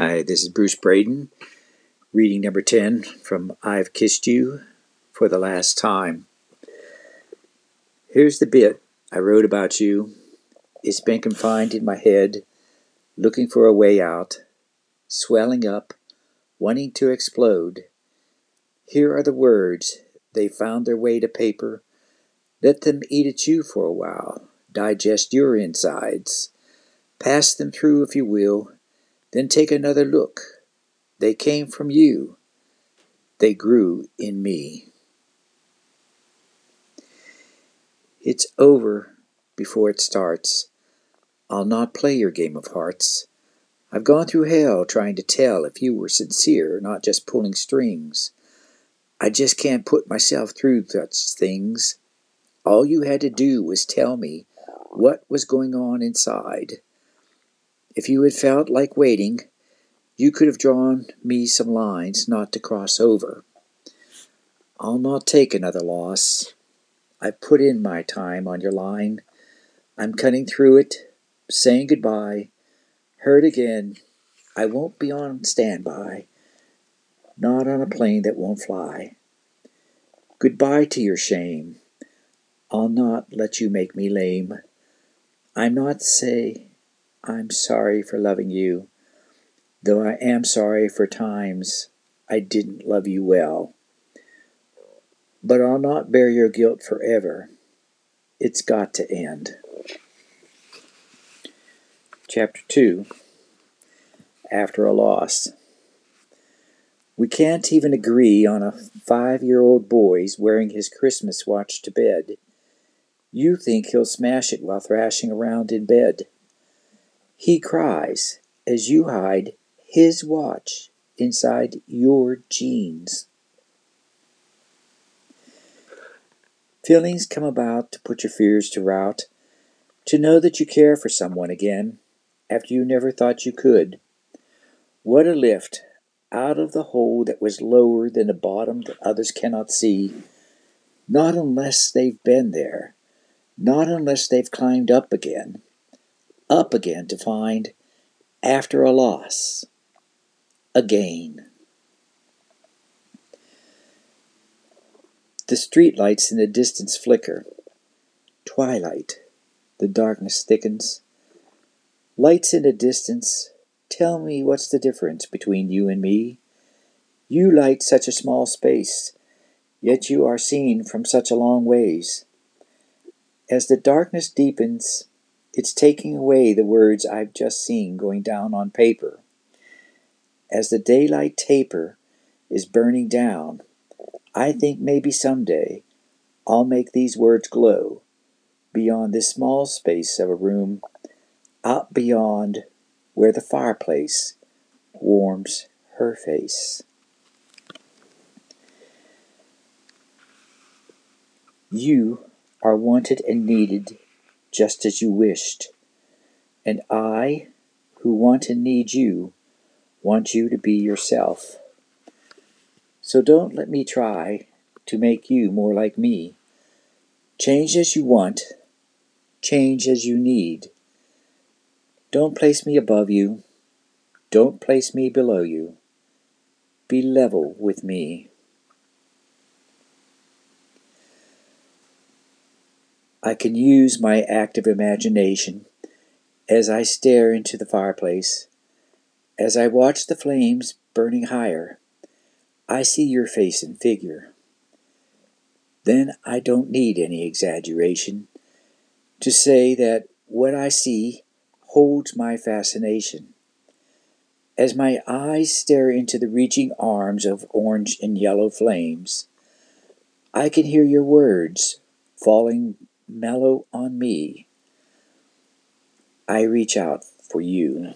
Hi, this is Bruce Braden, reading number 10 from I've Kissed You for the Last Time. Here's the bit I wrote about you. It's been confined in my head, looking for a way out, swelling up, wanting to explode. Here are the words. They found their way to paper. Let them eat at you for a while, digest your insides. Pass them through if you will then take another look. They came from you. They grew in me. It's over before it starts. I'll not play your game of hearts. I've gone through hell trying to tell if you were sincere, not just pulling strings. I just can't put myself through such things. All you had to do was tell me what was going on inside. If you had felt like waiting, you could have drawn me some lines not to cross over. I'll not take another loss. I've put in my time on your line. I'm cutting through it, saying goodbye. Heard again. I won't be on standby. Not on a plane that won't fly. Goodbye to your shame. I'll not let you make me lame. I'm not say I'm sorry for loving you, though I am sorry for times I didn't love you well. But I'll not bear your guilt forever. It's got to end. Chapter 2 After a Loss. We can't even agree on a five year old boy's wearing his Christmas watch to bed. You think he'll smash it while thrashing around in bed. He cries as you hide his watch inside your jeans. Feelings come about to put your fears to rout, to know that you care for someone again after you never thought you could. What a lift out of the hole that was lower than the bottom that others cannot see. Not unless they've been there, not unless they've climbed up again up again to find, after a loss, a gain. The street lights in the distance flicker. Twilight. The darkness thickens. Lights in the distance, tell me what's the difference between you and me? You light such a small space, yet you are seen from such a long ways. As the darkness deepens, it's taking away the words I've just seen going down on paper. As the daylight taper is burning down, I think maybe someday I'll make these words glow beyond this small space of a room, out beyond where the fireplace warms her face. You are wanted and needed just as you wished. And I, who want and need you, want you to be yourself. So don't let me try to make you more like me. Change as you want, change as you need. Don't place me above you, don't place me below you. Be level with me. I can use my active imagination as I stare into the fireplace. As I watch the flames burning higher, I see your face and figure. Then I don't need any exaggeration to say that what I see holds my fascination. As my eyes stare into the reaching arms of orange and yellow flames, I can hear your words falling mellow on me, I reach out for you.